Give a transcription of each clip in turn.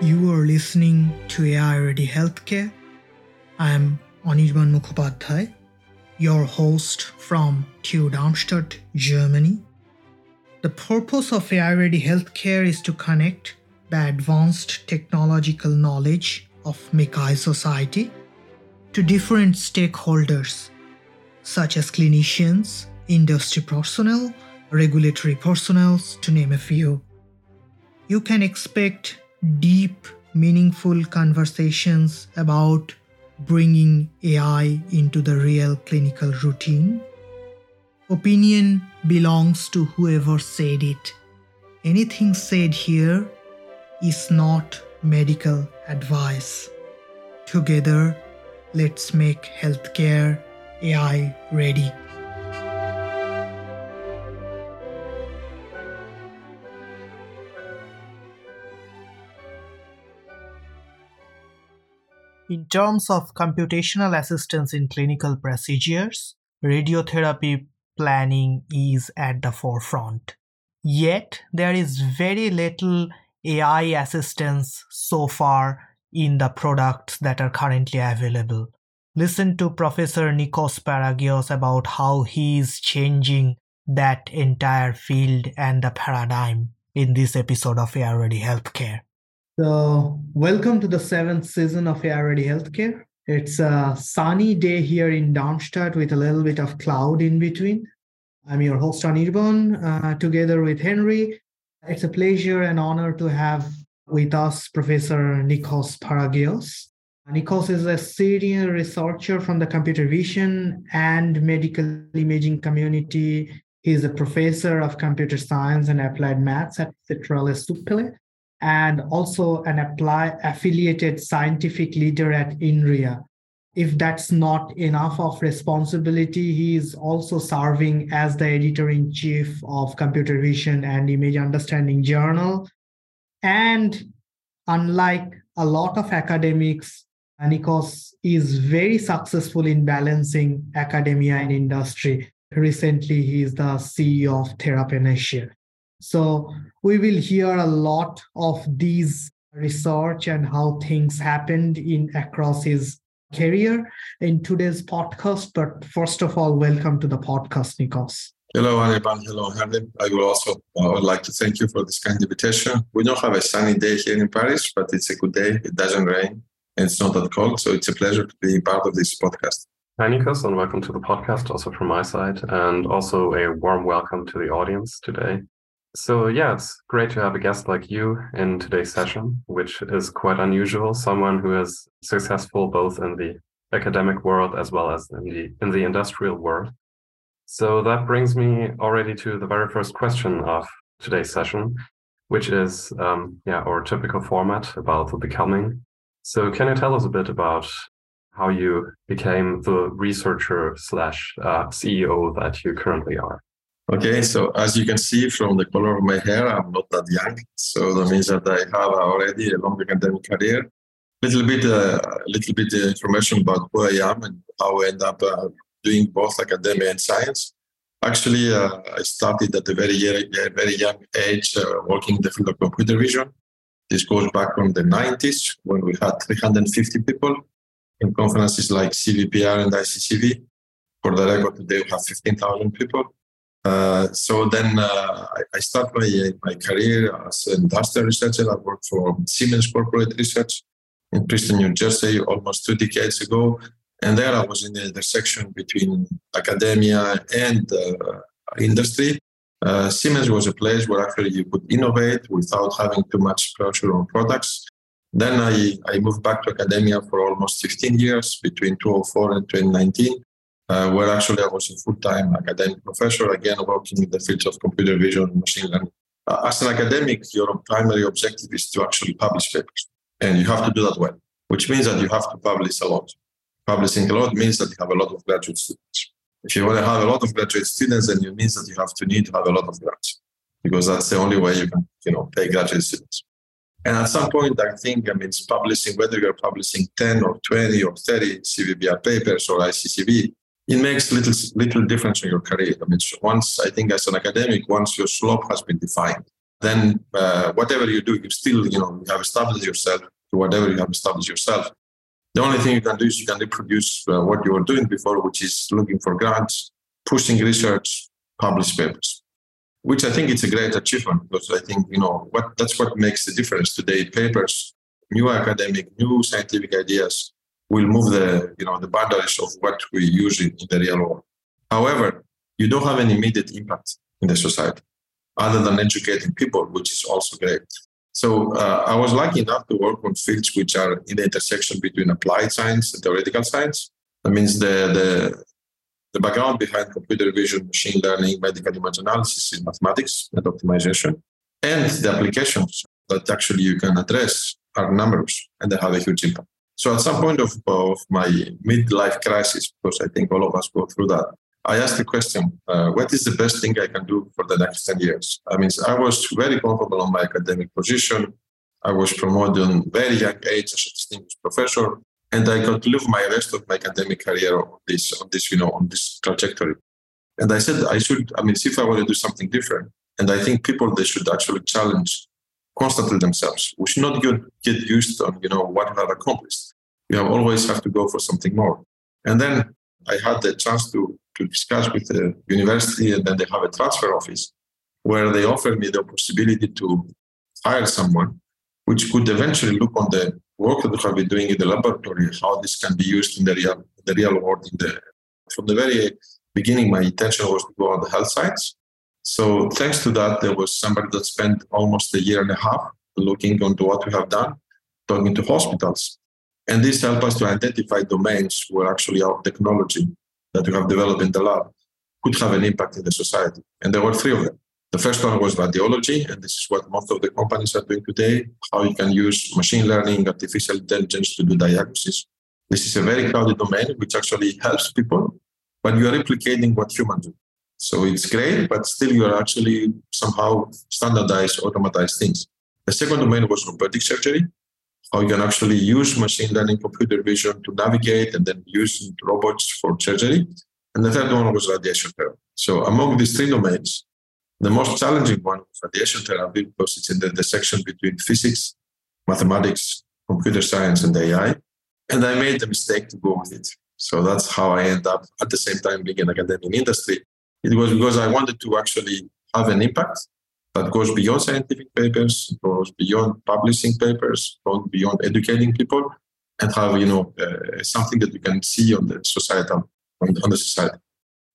You are listening to AI Ready Healthcare. I am Anirban Mukhopadhyay, your host from TU Darmstadt, Germany. The purpose of AI Ready Healthcare is to connect the advanced technological knowledge of MICCAI society to different stakeholders, such as clinicians, industry personnel, regulatory personnel, to name a few. You can expect deep, meaningful conversations about bringing AI into the real clinical routine. Opinion belongs to whoever said it. Anything said here is not medical advice. Together, let's make healthcare AI ready. In terms of computational assistance in clinical procedures, radiotherapy planning is at the forefront. Yet, there is very little AI assistance so far in the products that are currently available. Listen to Professor Nikos Paragios about how he is changing that entire field and the paradigm in this episode of AI Ready Healthcare. So, welcome to the seventh season of AI Ready Healthcare. It's a sunny day here in Darmstadt with a little bit of cloud in between. I'm your host, Anirban, uh, together with Henry. It's a pleasure and honor to have with us Professor Nikos Paragios. Nikos is a senior researcher from the computer vision and medical imaging community. He's a professor of computer science and applied maths at CentraleSupélec and also an apply affiliated scientific leader at INRIA. If that's not enough of responsibility, he is also serving as the editor in chief of Computer Vision and Image Understanding Journal. And unlike a lot of academics, Nikos is very successful in balancing academia and industry. Recently, he is the CEO of TheraPanacea. So we will hear a lot of these research and how things happened in across his career in today's podcast. But first of all, welcome to the podcast, Nikos. Hello, Anirban. Hello, Harley. I will also uh, would like to thank you for this kind invitation. We don't have a sunny day here in Paris, but it's a good day. It doesn't rain and it's not that cold. So it's a pleasure to be part of this podcast. Hi, Nikos, and welcome to the podcast also from my side, and also a warm welcome to the audience today. So, yeah, it's great to have a guest like you in today's session, which is quite unusual. Someone who is successful both in the academic world as well as in the in the industrial world. So that brings me already to the very first question of today's session, which is um, yeah our typical format about the becoming. So can you tell us a bit about how you became the researcher slash uh, CEO that you currently are? Okay, so as you can see from the color of my hair, I'm not that young. So that means that I have already a long academic career. Little bit, uh, little bit information about who I am and how I end up uh, doing both academia and science. Actually, uh, I started at a very, very young age uh, working in the field of computer vision. This goes back from the 90s when we had 350 people in conferences like CVPR and ICCV. For the record, today we have 15,000 people. Uh, so then uh, I, started my, my career as an industrial researcher. I worked for Siemens Corporate Research in Princeton, New Jersey, almost two decades ago. And there I was in the intersection between academia and uh, industry. Uh, Siemens was a place where actually you could innovate without having too much pressure on products. Then I, I moved back to academia for almost 15 years between 2004 and 2019 uh, where actually I was a full-time academic professor, again working in the fields of computer vision and machine learning. Uh, as an academic, your primary objective is to actually publish papers, and you have to do that well, which means that you have to publish a lot. Publishing a lot means that you have a lot of graduate students. If you want to have a lot of graduate students, then it means that you have to need to have a lot of grants, because that's the only way you can, you know, pay graduate students. And at some point, I think, I mean, it's publishing, whether you're publishing 10 or 20 or 30 CVPR papers or ICCV, it makes little little difference in your career. I mean, once I think as an academic, once your slope has been defined, then uh, whatever you do, you still, you know, you have established yourself to whatever you have established yourself. The only thing you can do is you can reproduce uh, what you were doing before, which is looking for grants, pushing research, publish papers, which I think it's a great achievement because I think, you know, what that's what makes the difference today. Papers, new academic, new scientific ideas will move the, you know, the boundaries of what we use in, in the real world. However, you don't have an immediate impact in the society other than educating people, which is also great. So uh, I was lucky enough to work on fields which are in the intersection between applied science and theoretical science. That means the, the, the background behind computer vision, machine learning, medical image analysis is mathematics and optimization. And the applications that actually you can address are numerous and they have a huge impact. So at some point of, of my midlife crisis, because I think all of us go through that, I asked the question, uh, what is the best thing I can do for the next 10 years? I mean, I was very comfortable on my academic position. I was promoted on very young age as a distinguished professor, and I got to live my rest of my academic career on this, on this, you know, on this trajectory. And I said I should, I mean, see if I want to do something different. And I think people they should actually challenge constantly themselves. We should not get, used on, you know, what we have accomplished. You have always have to go for something more. And then I had the chance to to discuss with the university, and then they have a transfer office where they offered me the possibility to hire someone, which could eventually look on the work that we have been doing in the laboratory, how this can be used in the real, the real world. In the from the very beginning, my intention was to go on the health science. So thanks to that, there was somebody that spent almost a year and a half looking into what we have done, talking to hospitals. And this helped us to identify domains where actually our technology that we have developed in the lab could have an impact in the society. And there were three of them. The first one was radiology, and this is what most of the companies are doing today how you can use machine learning, artificial intelligence to do diagnosis. This is a very crowded domain which actually helps people, but you are replicating what humans do. So it's great, but still you are actually somehow standardize, automatize things. The second domain was robotic surgery, how you can actually use machine learning, computer vision to navigate and then use robots for surgery. And the third one was radiation therapy. So among these three domains, the most challenging one was radiation therapy because it's in the intersection between physics, mathematics, computer science, and AI. And I made the mistake to go with it. So that's how I end up at the same time being an academic industry. It was because I wanted to actually have an impact that goes beyond scientific papers, goes beyond publishing papers, goes beyond educating people, and have you know uh, something that you can see on the societal on, on the society.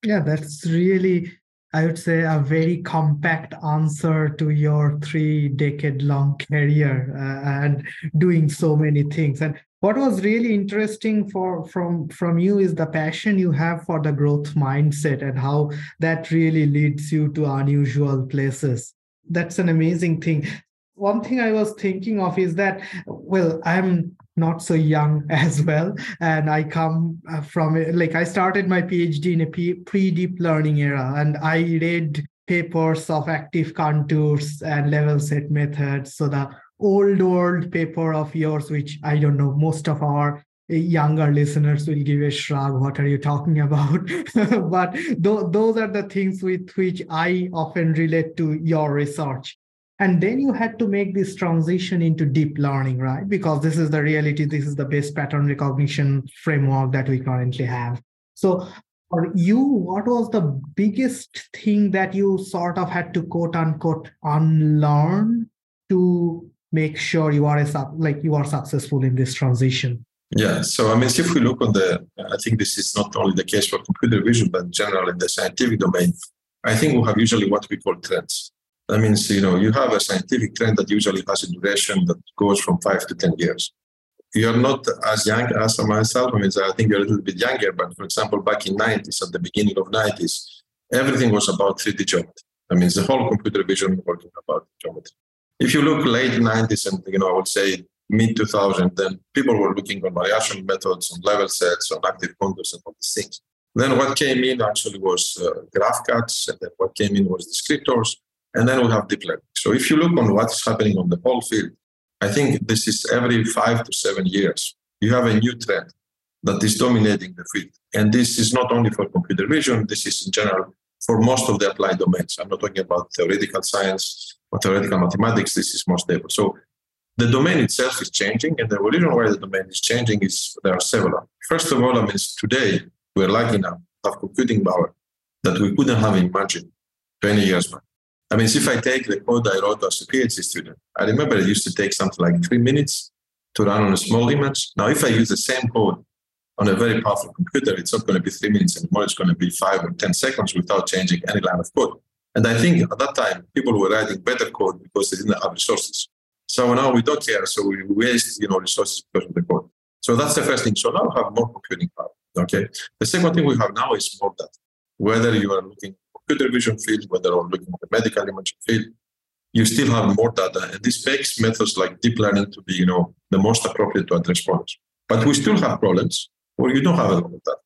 Yeah, that's really I would say a very compact answer to your three decade long career uh, and doing so many things. And what was really interesting for from from you is the passion you have for the growth mindset and how that really leads you to unusual places. That's an amazing thing. One thing i was thinking of is that well i'm not so young as well and i come uh, from like i started my phd in a pre deep learning era and i read papers of active contours and level set methods so the old world paper of yours which i don't know most of our eh, younger listeners will give a shrug what are you talking about? But th- those are the things with which i often relate to your research. And then you had to make this transition into deep learning right? Because this is the reality this is the best pattern recognition framework that we currently have. So for you what was the biggest thing that you sort of had to quote unquote unlearn to make sure you are a like you are successful in this transition yeah, so I mean, if we look on the, I think this is not only the case for computer vision, but in general in the scientific domain, I think we have usually what we call trends. That means, you know, you have a scientific trend that usually has a duration that goes from five to 10 years. You're not as young as myself. I mean, I think you're a little bit younger, but for example, back in 90s, at the beginning of 90s, everything was about 3D geometry. I mean, the whole computer vision working about geometry. If you look late 90s and, you know, I would say mid 2000, then people were looking on variation methods, on level sets, on active contours, and all these things. Then what came in actually was uh, graph cuts, and then what came in was descriptors, and then we have deep learning. So if you look on what's happening on the whole field, I think this is every five to seven years, you have a new trend that is dominating the field. And this is not only for computer vision, this is in general for most of the applied domains. I'm not talking about theoretical science, For theoretical mathematics, this is more stable. So the domain itself is changing, and the reason why the domain is changing is there are several. First of all, I mean, today we're lucky enough to have computing power that we couldn't have imagined 20 years back. I mean, if I take the code I wrote as a PhD student, I remember it used to take something like three minutes to run on a small image. Now, if I use the same code on a very powerful computer, it's not going to be three minutes anymore. It's going to be five or 10 seconds without changing any line of code. And I think at that time, people were writing better code because they didn't have resources. So now we don't care. So we waste, you know, resources because of the code. So that's the first thing. So now we have more computing power. Okay. The second thing we have now is more data. Whether you are looking at computer vision field, whether you're looking at the medical imaging field, you still have more data. And this makes methods like deep learning to be, you know, the most appropriate to address problems. But we still have problems where you don't have a lot of data.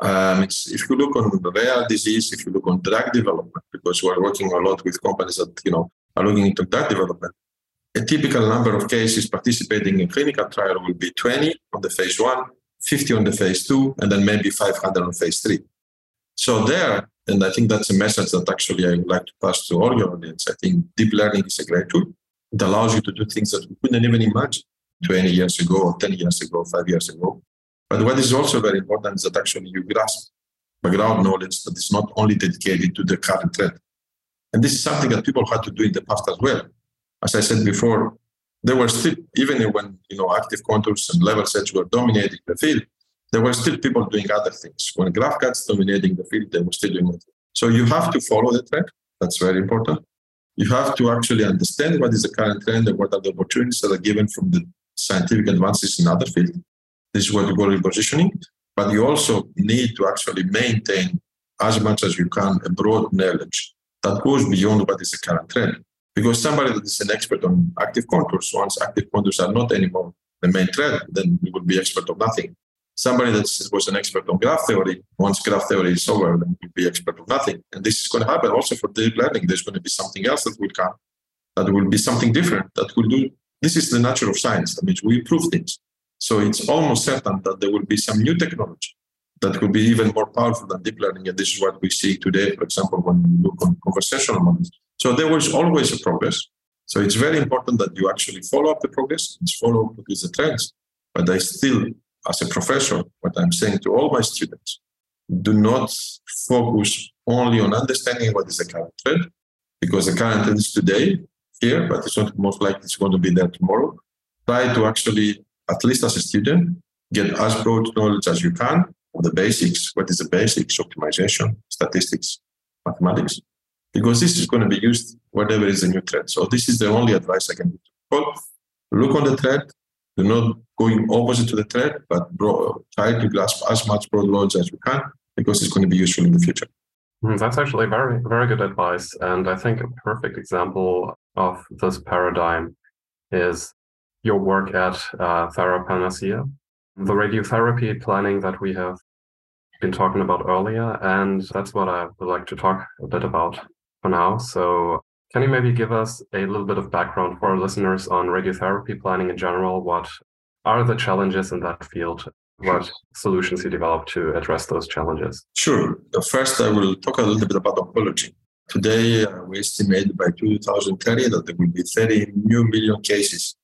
Um, if you look on rare disease, if you look on drug development, because we're working a lot with companies that you know are looking into drug development, a typical number of cases participating in clinical trial will be 20 on the phase one, 50 on the phase two, and then maybe 500 on phase three. So there, and I think that's a message that actually I would like to pass to all your audience. I think deep learning is a great tool. It allows you to do things that we couldn't even imagine 20 years ago, or 10 years ago, five years ago. But what is also very important is that actually you grasp background knowledge that is not only dedicated to the current trend. And this is something that people had to do in the past as well. As I said before, there were still, even when you know active contours and level sets were dominating the field, there were still people doing other things. When graph cuts dominating the field, they were still doing it. So you have to follow the trend. That's very important. You have to actually understand what is the current trend and what are the opportunities that are given from the scientific advances in other fields. This is what we call repositioning. But you also need to actually maintain as much as you can a broad knowledge that goes beyond what is the current trend. Because somebody that is an expert on active contours, once active contours are not anymore the main trend, then you will be expert of nothing. Somebody that was an expert on graph theory, once graph theory is over, then you will be expert of nothing. And this is going to happen also for deep learning. There's going to be something else that will come, that will be something different, that will do. This is the nature of science. That means we improve things. So it's almost certain that there will be some new technology that will be even more powerful than deep learning. And this is what we see today, for example, when we look on conversational models. So there was always a progress. So it's very important that you actually follow up the progress and follow up with the trends. But I still, as a professor, what I'm saying to all my students, do not focus only on understanding what is the current trend, because the current trend is today here, but it's not most likely it's going to be there tomorrow. Try to actually at least as a student, get as broad knowledge as you can of the basics. What is the basics? Optimization, statistics, mathematics. Because this is going to be used whatever is the new trend. So this is the only advice I can give. Well, look on the trend. Do not going opposite to the trend, but bro, try to grasp as much broad knowledge as you can because it's going to be useful in the future. Hmm, that's actually very, very good advice. And I think a perfect example of this paradigm is your work at uh, Therapanacea, the radiotherapy planning that we have been talking about earlier. And that's what I would like to talk a bit about for now. So, can you maybe give us a little bit of background for our listeners on radiotherapy planning in general? What are the challenges in that field? What solutions you develop to address those challenges? Sure. First, I will talk a little bit about oncology. Today, uh, we estimate by 2030 that there will be 30 new million cases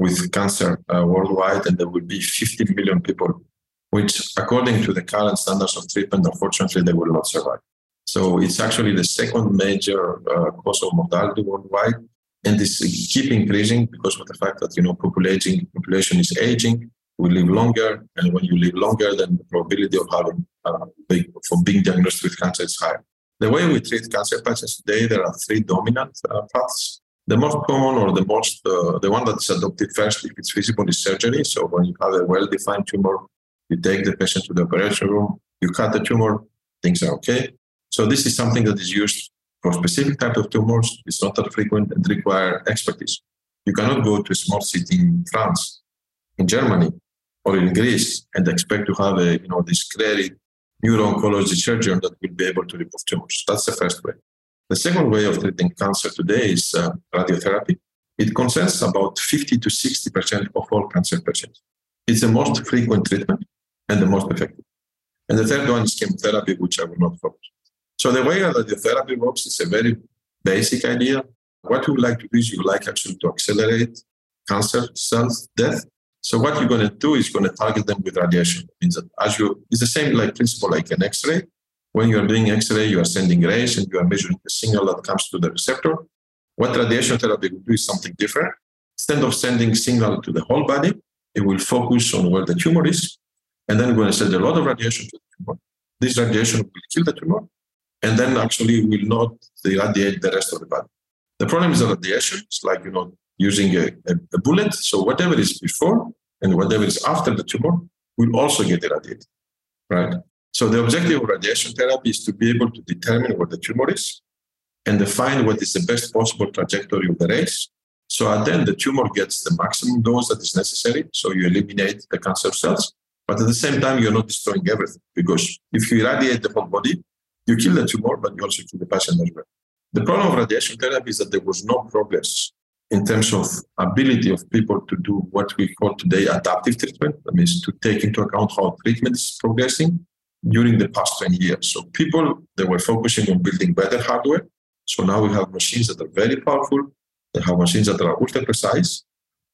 with cancer uh, worldwide, and there will be 50 million people, which, according to the current standards of treatment, unfortunately, they will not survive. So it's actually the second major uh, cause of mortality worldwide, and this keep increasing because of the fact that you know population population is aging. We live longer, and when you live longer, then the probability of having uh, for being diagnosed with cancer is higher. The way we treat cancer patients today, there are three dominant uh, paths. The most common or the most, uh, the one that's adopted first, if it's feasible, is surgery. So when you have a well-defined tumor, you take the patient to the operation room, you cut the tumor, things are okay. So this is something that is used for specific type of tumors. It's not that frequent and require expertise. You cannot go to a small city in France, in Germany, or in Greece and expect to have a, you know, this great neuro-oncology surgeon that will be able to remove tumors. That's the first way. The second way of treating cancer today is uh, radiotherapy. It concerns about 50 to 60% of all cancer patients. It's the most frequent treatment and the most effective. And the third one is chemotherapy, which I will not focus. So the way radiotherapy works is a very basic idea. What you would like to do is you like actually to accelerate cancer cells death. So what you're going to do is going to target them with radiation. Means that as you, it's the same like principle like an X-ray. When you are doing X-ray, you are sending rays and you are measuring the signal that comes to the receptor. What radiation therapy will do is something different. Instead of sending signal to the whole body, it will focus on where the tumor is, and then we're going to send a lot of radiation to the tumor. This radiation will kill the tumor, and then actually will not irradiate the rest of the body. The problem is the radiation. It's like you know using a, a, a bullet. So whatever is before and whatever is after the tumor will also get irradiated, right? So the objective of radiation therapy is to be able to determine where the tumor is and define what is the best possible trajectory of the rays. So at the end, the tumor gets the maximum dose that is necessary. So you eliminate the cancer cells, but at the same time, you're not destroying everything because if you irradiate the whole body, you kill the tumor, but you also kill the patient as well. The problem of radiation therapy is that there was no progress in terms of ability of people to do what we call today adaptive treatment. That means to take into account how treatment is progressing during the past 10 years. So people they were focusing on building better hardware. So now we have machines that are very powerful. They have machines that are ultra precise,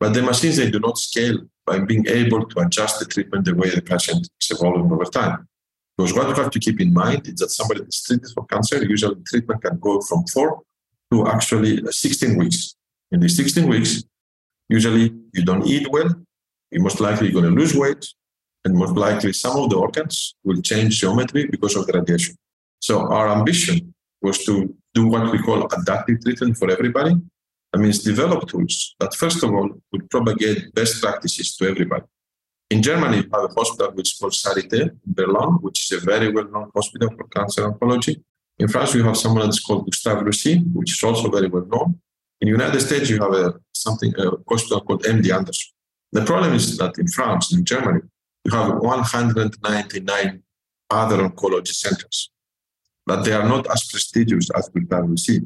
but the machines they do not scale by being able to adjust the treatment the way the patient is evolving over time. Because what you have to keep in mind is that somebody that's treated for cancer, usually treatment can go from four to actually 16 weeks. In these 16 weeks, usually you don't eat well, you most likely going to lose weight, and most likely some of the organs will change geometry because of the radiation. So our ambition was to do what we call adaptive treatment for everybody. That means develop tools that first of all would propagate best practices to everybody. In Germany, you have a hospital which is called Charité in Berlin, which is a very well-known hospital for cancer oncology. In France, we have someone that's called Gustave Roussy, which is also very well known. In the United States, you have a something a hospital called MD Anderson. The problem is that in France, in Germany, you have 199 other oncology centers, but they are not as prestigious as Roussy.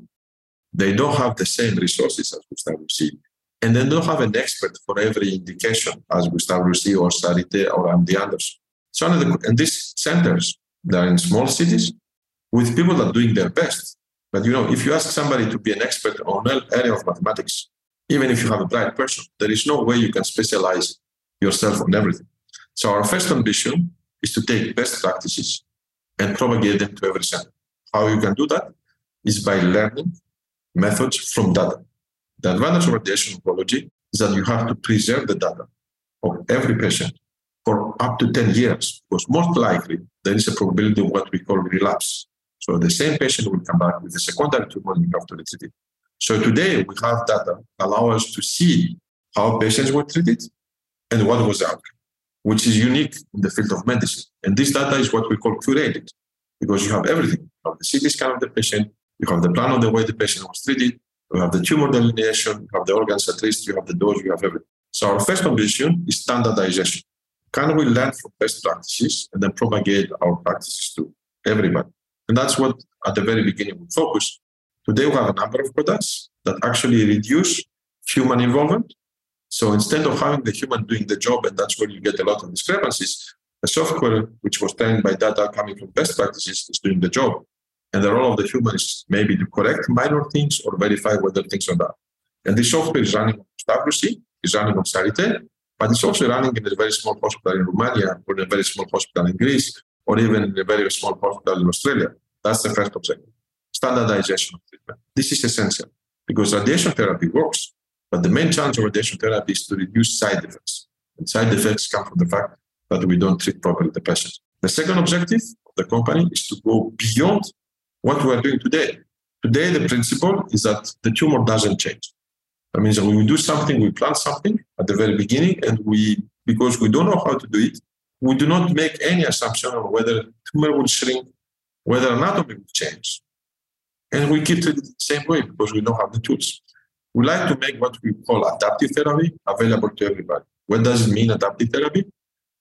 They don't have the same resources as Roussy. And they don't have an expert for every indication as Roussy or Charité or MD Anderson. So, and these centers, they're in small cities with people that are doing their best. But you know, if you ask somebody to be an expert on an area of mathematics, even if you have a bright person, there is no way you can specialize yourself on everything. So our first ambition is to take best practices and propagate them to every center. How you can do that is by learning methods from data. The advantage of radiation oncology is that you have to preserve the data of every patient for up to 10 years, because most likely there is a probability of what we call relapse. So the same patient will come back with a secondary tumor to retreat it. So today we have data allow us to see how patients were treated and what was the outcome, which is unique in the field of medicine. And this data is what we call curated because you have everything. You have the CT scan of the patient, you have the plan of the way the patient was treated, you have the tumor delineation, you have the organs at risk, you have the dose, you have everything. So our first ambition is standardization. Can we learn from best practices and then propagate our practices to everybody? And that's what at the very beginning we focus. Today we have a number of products that actually reduce human involvement. So instead of having the human doing the job, and that's where you get a lot of discrepancies, the software, which was trained by data coming from best practices, is doing the job. And the role of the human is maybe to correct minor things or verify whether things are done. And this software is running on Gustave Roussy, is running on Charité, but it's also running in a very small hospital in Romania or in a very small hospital in Greece or even in a very small hospital in Australia. That's the first objective. Standardization of treatment. This is essential because radiation therapy works, but the main challenge of radiation therapy is to reduce side effects. And side effects come from the fact that we don't treat properly the patient. The second objective of the company is to go beyond what we are doing today. Today, the principle is that the tumor doesn't change. That means that when we do something, we plant something at the very beginning, and we, because we don't know how to do it, we do not make any assumption on whether tumor will shrink, whether anatomy will change. And we keep it the same way because we don't have the tools. We like to make what we call adaptive therapy available to everybody. What does it mean, adaptive therapy?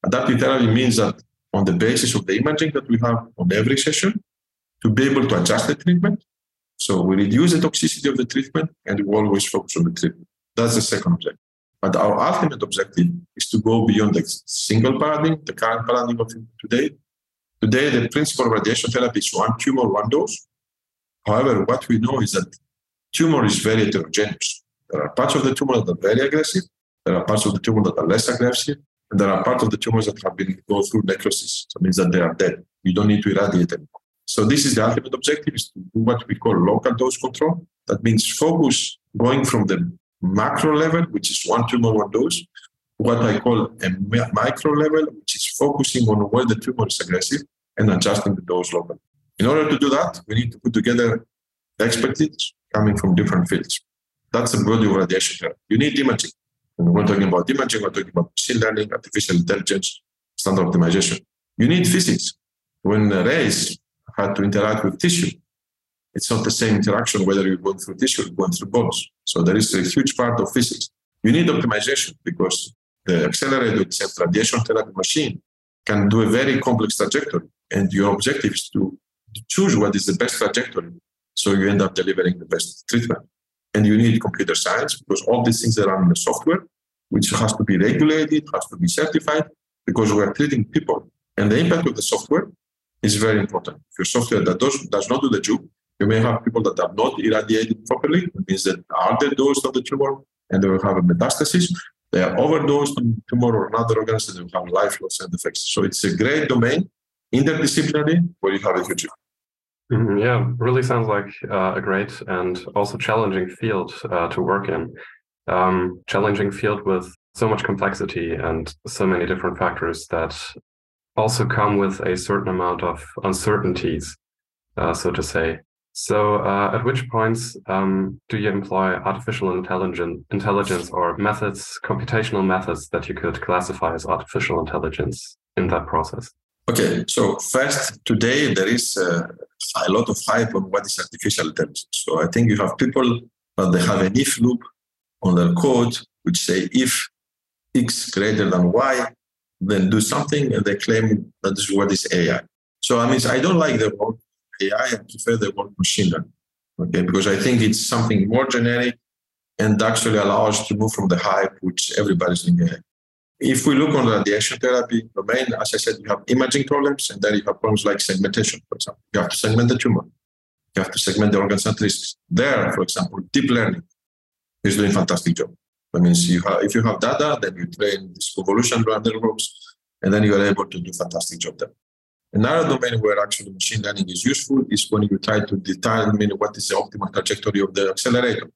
Adaptive therapy means that on the basis of the imaging that we have on every session, to be able to adjust the treatment. So we reduce the toxicity of the treatment and we always focus on the treatment. That's the second objective. But our ultimate objective is to go beyond the single paradigm, the current paradigm of today. Today, the principle of radiation therapy is one tumor, one dose. However, what we know is that tumor is very heterogeneous. There are parts of the tumor that are very aggressive. There are parts of the tumor that are less aggressive. And there are parts of the tumors that have been go through necrosis. So it means that they are dead. You don't need to irradiate them. So this is the ultimate objective is to do what we call local dose control. That means focus going from the macro level, which is one tumor, one dose, what I call a micro level, which is focusing on where the tumor is aggressive and adjusting the dose locally. In order to do that, we need to put together expertise coming from different fields. That's the body of radiation therapy. You need imaging. When we're talking about imaging, we're talking about machine learning, artificial intelligence, standard optimization. You need physics. When the rays had to interact with tissue, it's not the same interaction whether you're going through tissue or going through bones. So there is a huge part of physics. You need optimization because the accelerator itself, radiation therapy machine, can do a very complex trajectory. And your objective is to choose what is the best trajectory. So you end up delivering the best treatment. And you need computer science because all these things are in the software, which has to be regulated, has to be certified, because we are treating people. And the impact of the software is very important. If your software that does, does not do the job, you may have people that are not irradiated properly. It means that are the dose of the tumor and they will have a metastasis. They are overdosed on tumor or another organism, they will have life loss and effects. So it's a great domain, interdisciplinary, where you have a huge Mm-hmm. Yeah, really sounds like uh, a great and also challenging field uh, to work in. Um, challenging field with so much complexity and so many different factors that also come with a certain amount of uncertainties, uh, so to say. So, uh, at which points um, do you employ artificial intelligence, intelligence or methods, computational methods that you could classify as artificial intelligence in that process? Okay, so first, today there is uh, a lot of hype on what is artificial intelligence. So I think you have people that they have an if loop on their code, which say if x greater than y, then do something, and they claim that is what is AI. So I mean, I don't like the word AI. I prefer the word machine learning, okay, because I think it's something more generic and actually allows to move from the hype, which everybody's AI. If we look on the radiation therapy domain, as I said, you have imaging problems, and then you have problems like segmentation, for example. You have to segment the tumor. You have to segment the organ centricity. There, for example, deep learning is doing fantastic job. That means you have, if you have data, then you train these convolution networks, and then you are able to do fantastic job there. Another domain where actually machine learning is useful is when you try to determine what is the optimal trajectory of the accelerator.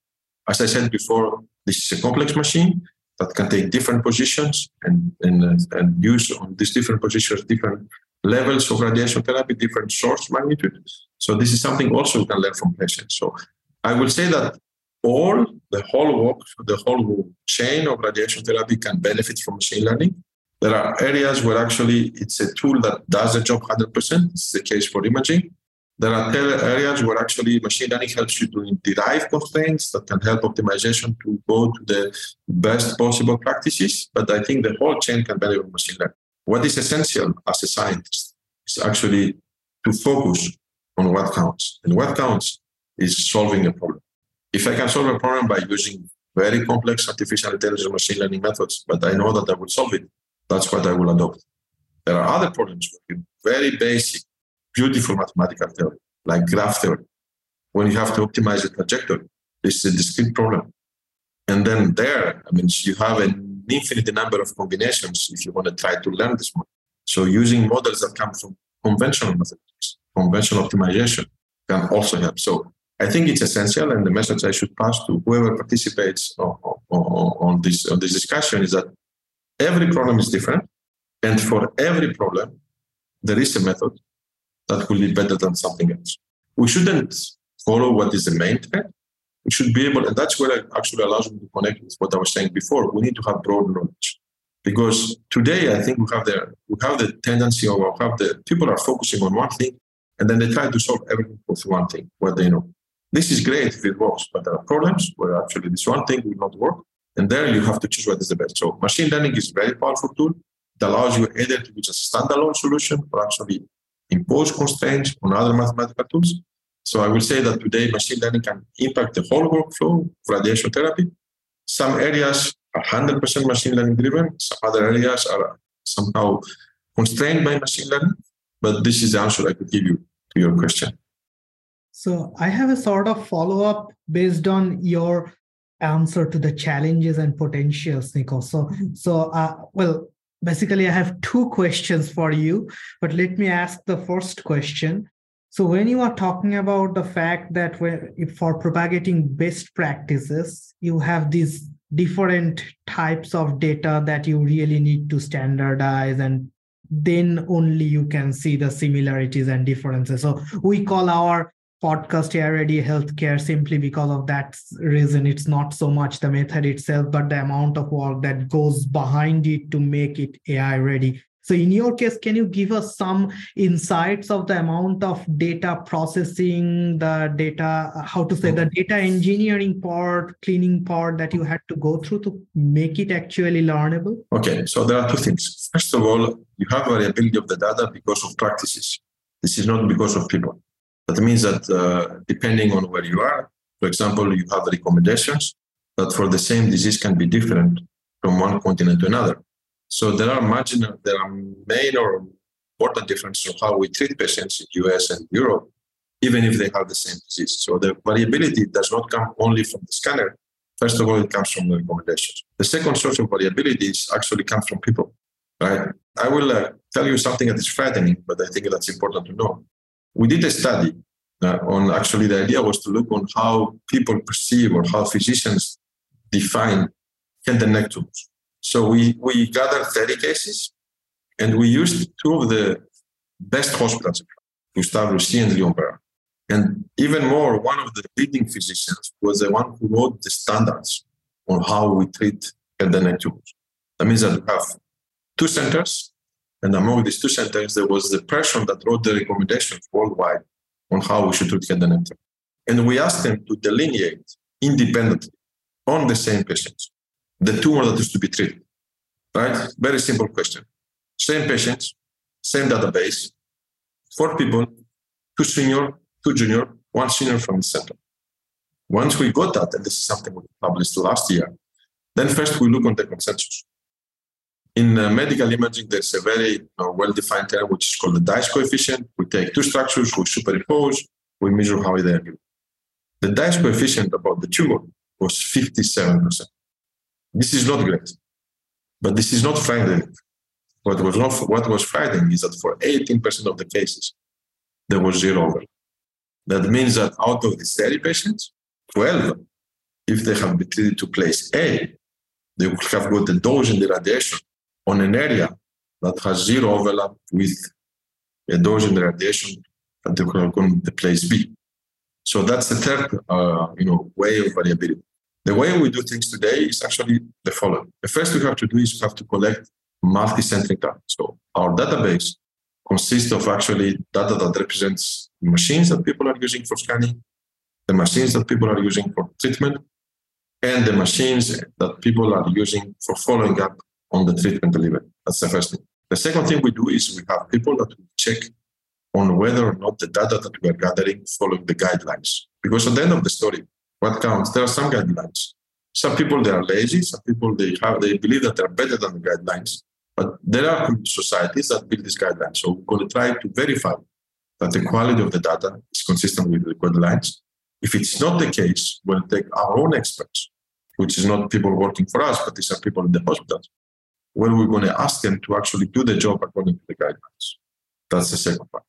As I said before, this is a complex machine, that can take different positions and, and, and use on these different positions different levels of radiation therapy, different source magnitude. So this is something also we can learn from patients. So I will say that all the whole work, the whole chain of radiation therapy can benefit from machine learning. There are areas where actually it's a tool that does the job 100%. It's the case for imaging. There are areas where actually machine learning helps you to derive constraints that can help optimization to go to the best possible practices. But I think the whole chain can benefit from machine learning. What is essential as a scientist is actually to focus on what counts. And what counts is solving a problem. If I can solve a problem by using very complex artificial intelligence machine learning methods, but I know that I will solve it, that's what I will adopt. There are other problems very basic beautiful mathematical theory, like graph theory. When you have to optimize a trajectory, it's a discrete problem. And then there, I mean, you have an infinite number of combinations if you want to try to learn this model. So using models that come from conventional mathematics, conventional optimization can also help. So I think it's essential, and the message I should pass to whoever participates on, on, on this on this discussion is that every problem is different, and for every problem, there is a method that will be better than something else. We shouldn't follow what is the main trend. We should be able, and that's where it actually allows me to connect with what I was saying before. We need to have broad knowledge. Because today I think we have the we have the tendency of have the people are focusing on one thing and then they try to solve everything with one thing, what they know. This is great if it works, but there are problems where actually this one thing will not work. And there you have to choose what is the best. So machine learning is a very powerful tool. It allows you either to use a standalone solution or actually impose constraints on other mathematical tools. So I will say that today machine learning can impact the whole workflow of radiation therapy. Some areas are 100% machine learning driven. Some other areas are somehow constrained by machine learning. But this is the answer I could give you to your question. So I have a sort of follow up based on your answer to the challenges and potentials, Nico. So, so uh, well, basically, I have two questions for you, but let me ask the first question. So, when you are talking about the fact that for propagating best practices, you have these different types of data that you really need to standardize and then only you can see the similarities and differences so we call our podcast AI ready healthcare simply because of that reason. It's not so much the method itself, but the amount of work that goes behind it to make it AI ready. So, in your case, can you give us some insights of the amount of data processing, the data, how to say, the data engineering part, cleaning part that you had to go through to make it actually learnable? Okay, so there are two things. First of all, you have variability of the data because of practices. This is not because of people. That means that uh, depending on where you are, for example, you have recommendations that for the same disease can be different from one continent to another. So there are marginal, there are main or important differences of how we treat patients in US and Europe, even if they have the same disease. So the variability does not come only from the scanner. First of all, it comes from the recommendations. The second source of variability is actually comes from people, right? I will uh, tell you something that is frightening, but I think that's important to know we did a study uh, on actually the idea was to look on how people perceive or how physicians define head and neck tumors. So we, we gathered 30 cases and we used two of the best hospitals, Gustave Roussy and Léon Bérard. And even more, one of the leading physicians was the one who wrote the standards on how we treat head and neck tumors. That means that we have two centers and among these two centers, there was the person that wrote the recommendations worldwide on how we should treat head and neck. And we asked them to delineate independently on the same patients the tumor that is to be treated. Right? Very simple question. Same patients, same database, four people, two senior, two junior, one senior from the center. Once we got that, and this is something we published last year, then first we look on the consensus. In uh, medical imaging, there's a very uh, well-defined term which is called the Dice coefficient. We take two structures, we superimpose, we measure how they are. The Dice coefficient about the tumor was 57%. This is not great, but this is not frightening. What was not what was frightening is that for 18% of the cases, there was zero overlap. That means that out of the 30 patients, 12, if they have been treated to place A, they would have got the dose in the radiation on an area that has zero overlap with a dose in radiation at the, place B. So that's the third, uh, you know, way of variability. The way we do things today is actually the following. The first we have to do is we have to collect multi-centric data. So our database consists of actually data that represents machines that people are using for scanning, the machines that people are using for treatment, and the machines that people are using for following up on the treatment delivery. That's the first thing. The second thing we do is we have people that we check on whether or not the data that we are gathering following the guidelines. Because at the end of the story, what counts? There are some guidelines. Some people they are lazy. Some people they have they believe that they're better than the guidelines. But there are societies that build these guidelines. So we're going to try to verify that the quality of the data is consistent with the guidelines. If it's not the case, we'll take our own experts, which is not people working for us, but these are people in the hospitals, when we're going to ask them to actually do the job according to the guidelines. That's the second part.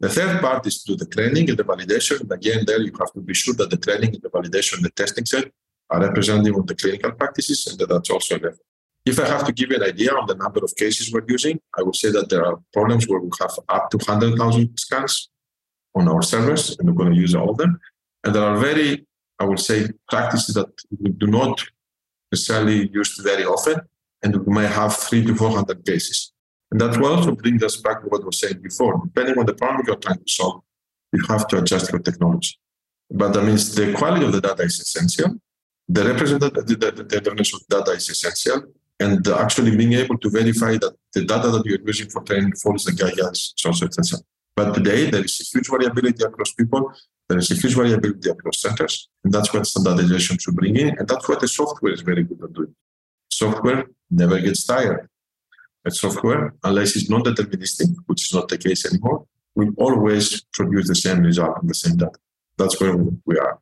The third part is to do the training and the validation. And again, there you have to be sure that the training and the validation and the testing set are representative of the clinical practices and that that's also a If I have to give you an idea on the number of cases we're using, I would say that there are problems where we have up to 100,000 scans on our servers, and we're going to use all of them. And there are very, I would say, practices that we do not necessarily use very often, and we may have three to 400 cases. And that will also bring us back to what was said before. Depending on the problem you're trying to solve, you have to adjust your technology. But that means the quality of the data is essential. The representative the, the, the definition of data is essential. And actually being able to verify that the data that you're using for training follows the guidelines is also essential. But today, there is a huge variability across people. There is a huge variability across centers. And that's what standardization should bring in. And that's what the software is very good at doing. Software never gets tired. But software, unless it's non-deterministic, which is not the case anymore, will always produce the same result and the same data. that's where we are.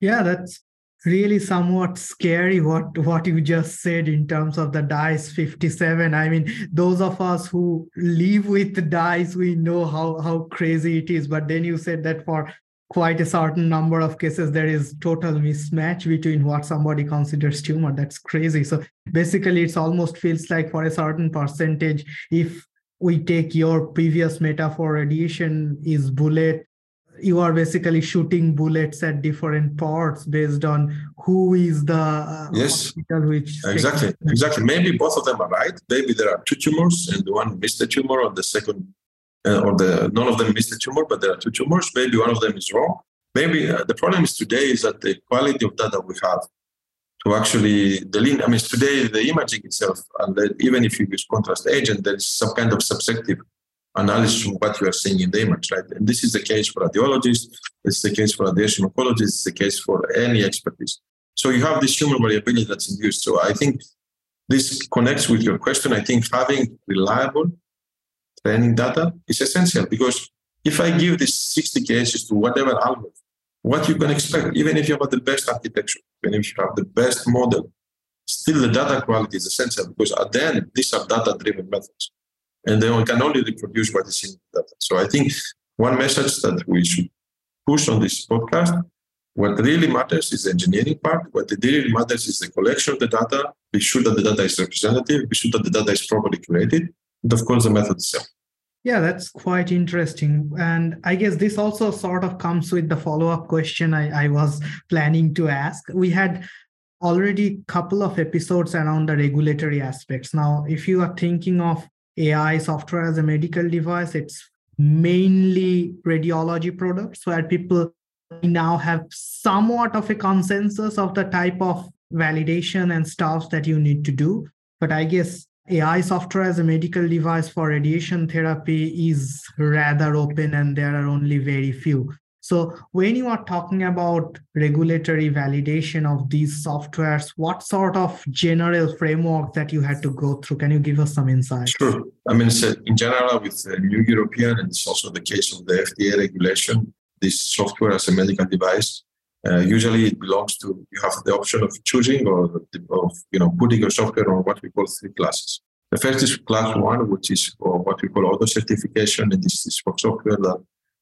Yeah, that's really somewhat scary what what you just said in terms of the dice 57 i mean those of us who live with dice we know how how crazy it is but then you said that for quite a certain number of cases there is total mismatch between what somebody considers tumor. That's crazy. So basically it's almost feels like for a certain percentage if we take your previous metaphor radiation is bullet. You are basically shooting bullets at different parts based on who is the uh, yes. which exactly. exactly. Maybe both of them are right. Maybe there are two tumors and one missed the tumor on the second uh, or the none of them missed the tumor but there are two tumors maybe one of them is wrong maybe uh, the problem is today is that the quality of data we have to actually lean i mean today the imaging itself and even if you use contrast agent there is some kind of subjective analysis from what you are seeing in the image, right? And this is the case for radiologists, it's the case for radiation oncologists, it's the case for any expertise. So you have this human variability that's induced. So I think this connects with your question. I think having reliable training data is essential because if I give these 60 cases to whatever algorithm, what you can expect, even if you have the best architecture, even if you have the best model, still the data quality is essential because at the end, these are data-driven methods and then we can only reproduce what is in the data. So I think one message that we should push on this podcast, what really matters is the engineering part. What really matters is the collection of the data. Be sure that the data is representative. Be sure that the data is properly curated. Of course, the method itself. Yeah, that's quite interesting. And I guess this also sort of comes with the follow up question I, I was planning to ask. We had already a couple of episodes around the regulatory aspects. Now, if you are thinking of AI software as a medical device. It's mainly radiology products where people now have somewhat of a consensus of the type of validation and stuff that you need to do. But I guess AI software as a medical device for radiation therapy is rather open and there are only very few. So when you are talking about regulatory validation of these softwares, what sort of general framework that you had to go through? Can you give us some insight? Sure. I mean, uh, in general, with the new European, and it's also the case of the FDA regulation, this software as a medical device, uh, usually it belongs to, you have the option of choosing or of, you know, putting your software on what we call three classes. The first is class one, which is what we call auto certification, and this is for software that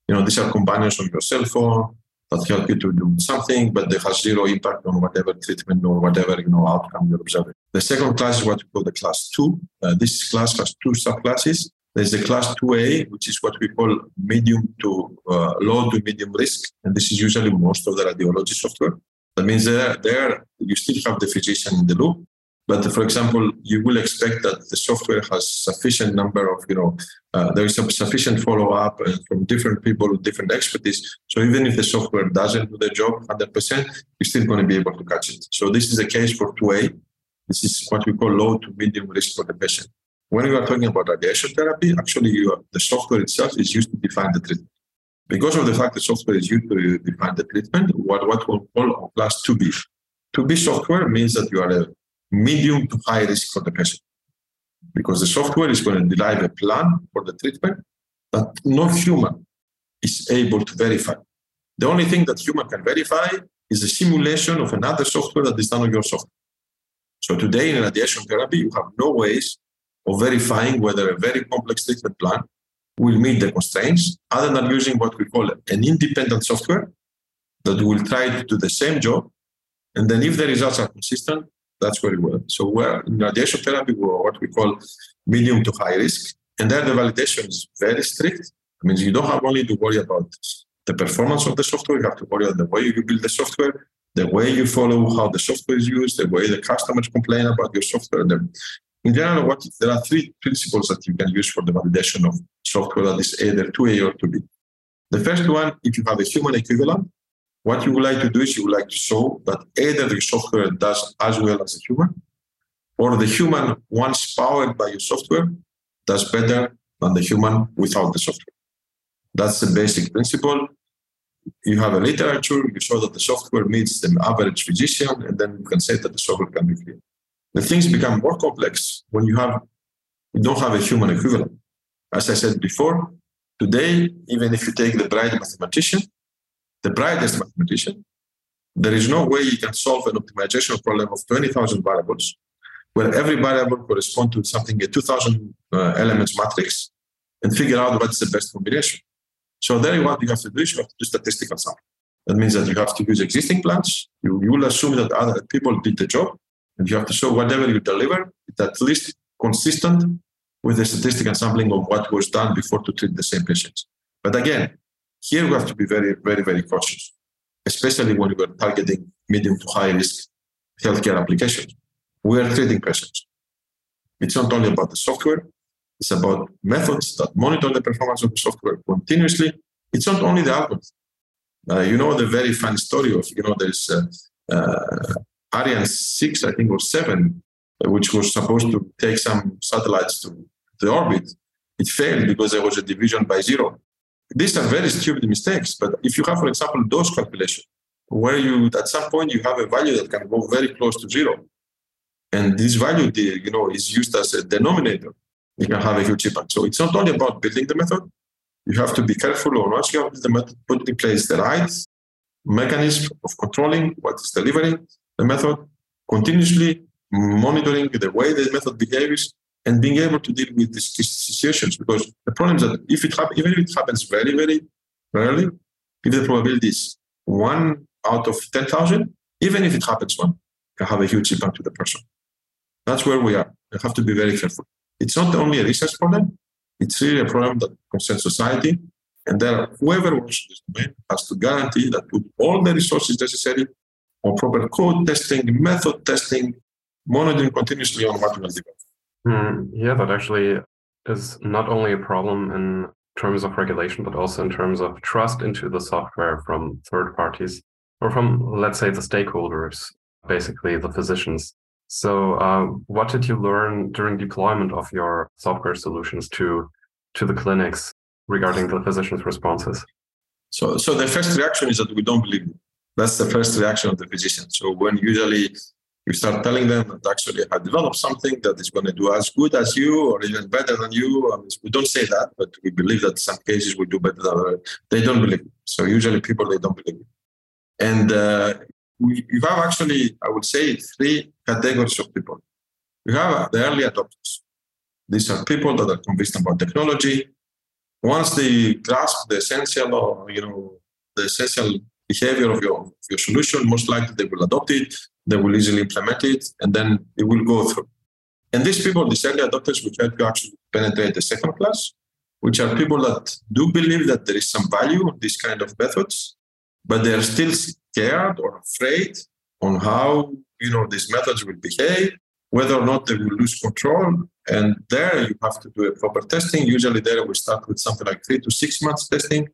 you know, these are companions on your cell phone that help you to do something, but they have zero impact on whatever treatment or whatever you know outcome you're observing. The second class is what we call the class two. Uh, this class has two subclasses. There's a class 2A, which is what we call medium to uh, low to medium risk, and this is usually most of the radiology software. That means there, there you still have the physician in the loop, but for example, you will expect that the software has sufficient number of, you know, uh, there is a sufficient follow up uh, from different people with different expertise. So even if the software doesn't do the job 100%, you're still going to be able to catch it. So this is the case for 2A. This is what we call low to medium risk for the patient. When you are talking about radiation therapy, actually you, the software itself is used to define the treatment. Because of the fact the software is used to define the treatment, what, what we call class 2B. 2B software means that you are a medium to high risk for the patient because the software is going to derive a plan for the treatment that no human is able to verify. The only thing that human can verify is a simulation of another software that is done on your software. So today in radiation therapy, you have no ways of verifying whether a very complex treatment plan will meet the constraints other than using what we call an independent software that will try to do the same job. And then if the results are consistent, that's very well. So we're in radiation therapy, we're what we call medium to high risk. And there the validation is very strict. It means you don't have only to worry about the performance of the software, you have to worry about the way you build the software, the way you follow how the software is used, the way the customers complain about your software. In general, what there are three principles that you can use for the validation of software that is either 2A or 2B. The first one, if you have a human equivalent, what you would like to do is you would like to show that either the software does as well as the human, or the human, once powered by your software, does better than the human without the software. That's the basic principle. You have a literature, you show that the software meets the average physician, and then you can say that the software can be clear. The things become more complex when you have you don't have a human equivalent. As I said before, today, even if you take the bright mathematician, the brightest mathematician, there is no way you can solve an optimization problem of 20,000 variables where every variable corresponds to something, a 2,000 uh, elements matrix, and figure out what's the best combination. So there what you have to do is you have to do statistical sampling. That means that you have to use existing plans. You, you will assume that other people did the job, and you have to show whatever you deliver is at least consistent with the statistical sampling of what was done before to treat the same patients. But again, here we have to be very, very, very cautious, especially when we are targeting medium to high risk healthcare applications. We are treating patients. It's not only about the software, it's about methods that monitor the performance of the software continuously. It's not only the algorithm. Uh, you know the very funny story of, you know, there's uh, uh, Ariane 6, I think, or 7, uh, which was supposed to take some satellites to the orbit. It failed because there was a division by zero. These are very stupid mistakes. But if you have, for example, dose calculation, where you at some point you have a value that can go very close to zero, and this value, you know, is used as a denominator, you can have a huge impact. So it's not only about building the method. You have to be careful on once you have the method, put in place the right mechanism of controlling what is delivering the method, continuously monitoring the way the method behaves, and being able to deal with these situations. Because the problem is that if it happens, even if it happens very, very rarely, if the probability is one out of 10,000, even if it happens one, can have a huge impact to the person. That's where we are. We have to be very careful. It's not only a research problem, it's really a problem that concerns society. And then whoever works in this domain has to guarantee that with all the resources necessary on proper code testing, method testing, monitoring continuously on what will develop. Mm, yeah, that actually is not only a problem in terms of regulation, but also in terms of trust into the software from third parties or from, let's say, the stakeholders, basically the physicians. So, uh, what did you learn during deployment of your software solutions to to the clinics regarding the physicians' responses? So, so the first reaction is that we don't believe. You. That's the first reaction of the physician. So, when usually you start telling them that actually I developed something that is going to do as good as you or even better than you. I mean, we don't say that, but we believe that some cases we do better than others. They don't believe it. So usually people, they don't believe it. And uh, we, we have actually, I would say, three categories of people. We have the early adopters. These are people that are convinced about technology. Once they grasp the essential, you know, the essential behavior of your, of your solution, most likely they will adopt it they will easily implement it, and then it will go through. And these people, these early adopters, will help to actually penetrate the second class, which are people that do believe that there is some value in these kind of methods, but they are still scared or afraid on how you know these methods will behave, whether or not they will lose control. And there you have to do a proper testing. Usually there we start with something like three to six months testing.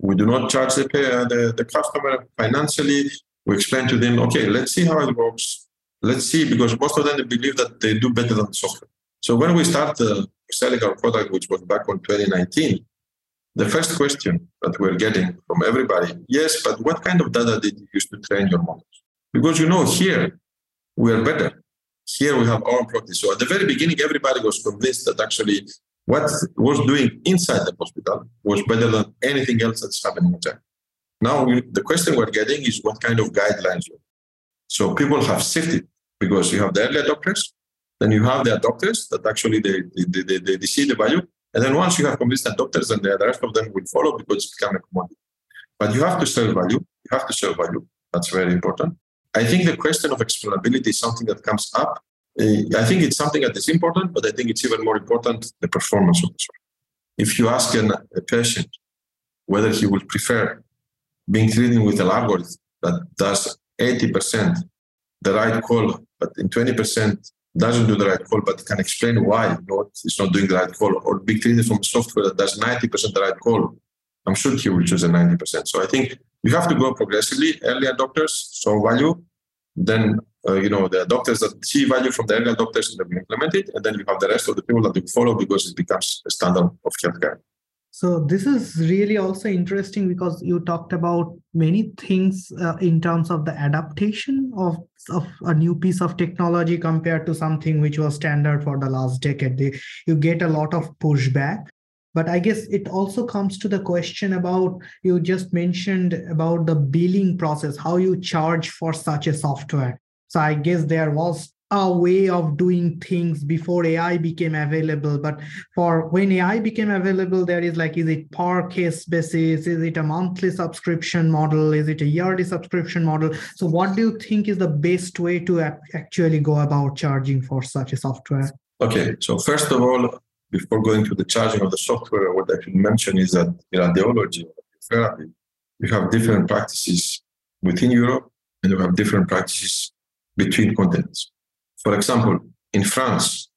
We do not charge the, the, the customer financially we explain to them, okay, let's see how it works. Let's see, because most of them believe that they do better than the software. So when we start uh, selling our product, which was back in 2019, the first question that we're getting from everybody, yes, but what kind of data did you use to train your models? Because you know, here we are better. Here we have our product. So at the very beginning, everybody was convinced that actually what was doing inside the hospital was better than anything else that's happening outside. Now, the question we're getting is what kind of guidelines So people have shifted because you have the early adopters, then you have the adopters that actually they, they, they, they, they see the value. And then once you have convinced adopters, then the rest of them will follow because it's become a commodity. But you have to sell value. You have to sell value. That's very important. I think the question of explainability is something that comes up. I think it's something that is important, but I think it's even more important the performance of the software. If you ask an, a patient whether he would prefer being treated with an algorithm that does 80% the right call, but in 20% doesn't do the right call, but can explain why it's not doing the right call, or being treated from a software that does 90% the right call, I'm sure he will choose a 90%. So I think you have to go progressively. Early adopters saw value, then uh, you know the adopters that see value from the early adopters they will implement it, and then you have the rest of the people that will follow because it becomes a standard of healthcare. So this is really also interesting because you talked about many things uh, in terms of the adaptation of, of a new piece of technology compared to something which was standard for the last decade. They, you get a lot of pushback. but i guess it also comes to the question about you just mentioned about the billing process how you charge for such a software so i guess there was a way of doing things before AI became available. But for when AI became available, there is like, is it per case basis? Is it a monthly subscription model? Is it a yearly subscription model? So, what do you think is the best way to actually go about charging for such a software? Okay, so first of all, before going to the charging of the software, what I should mention is that in radiology therapy, you have different practices within Europe and you have different practices between continents. For example, in France,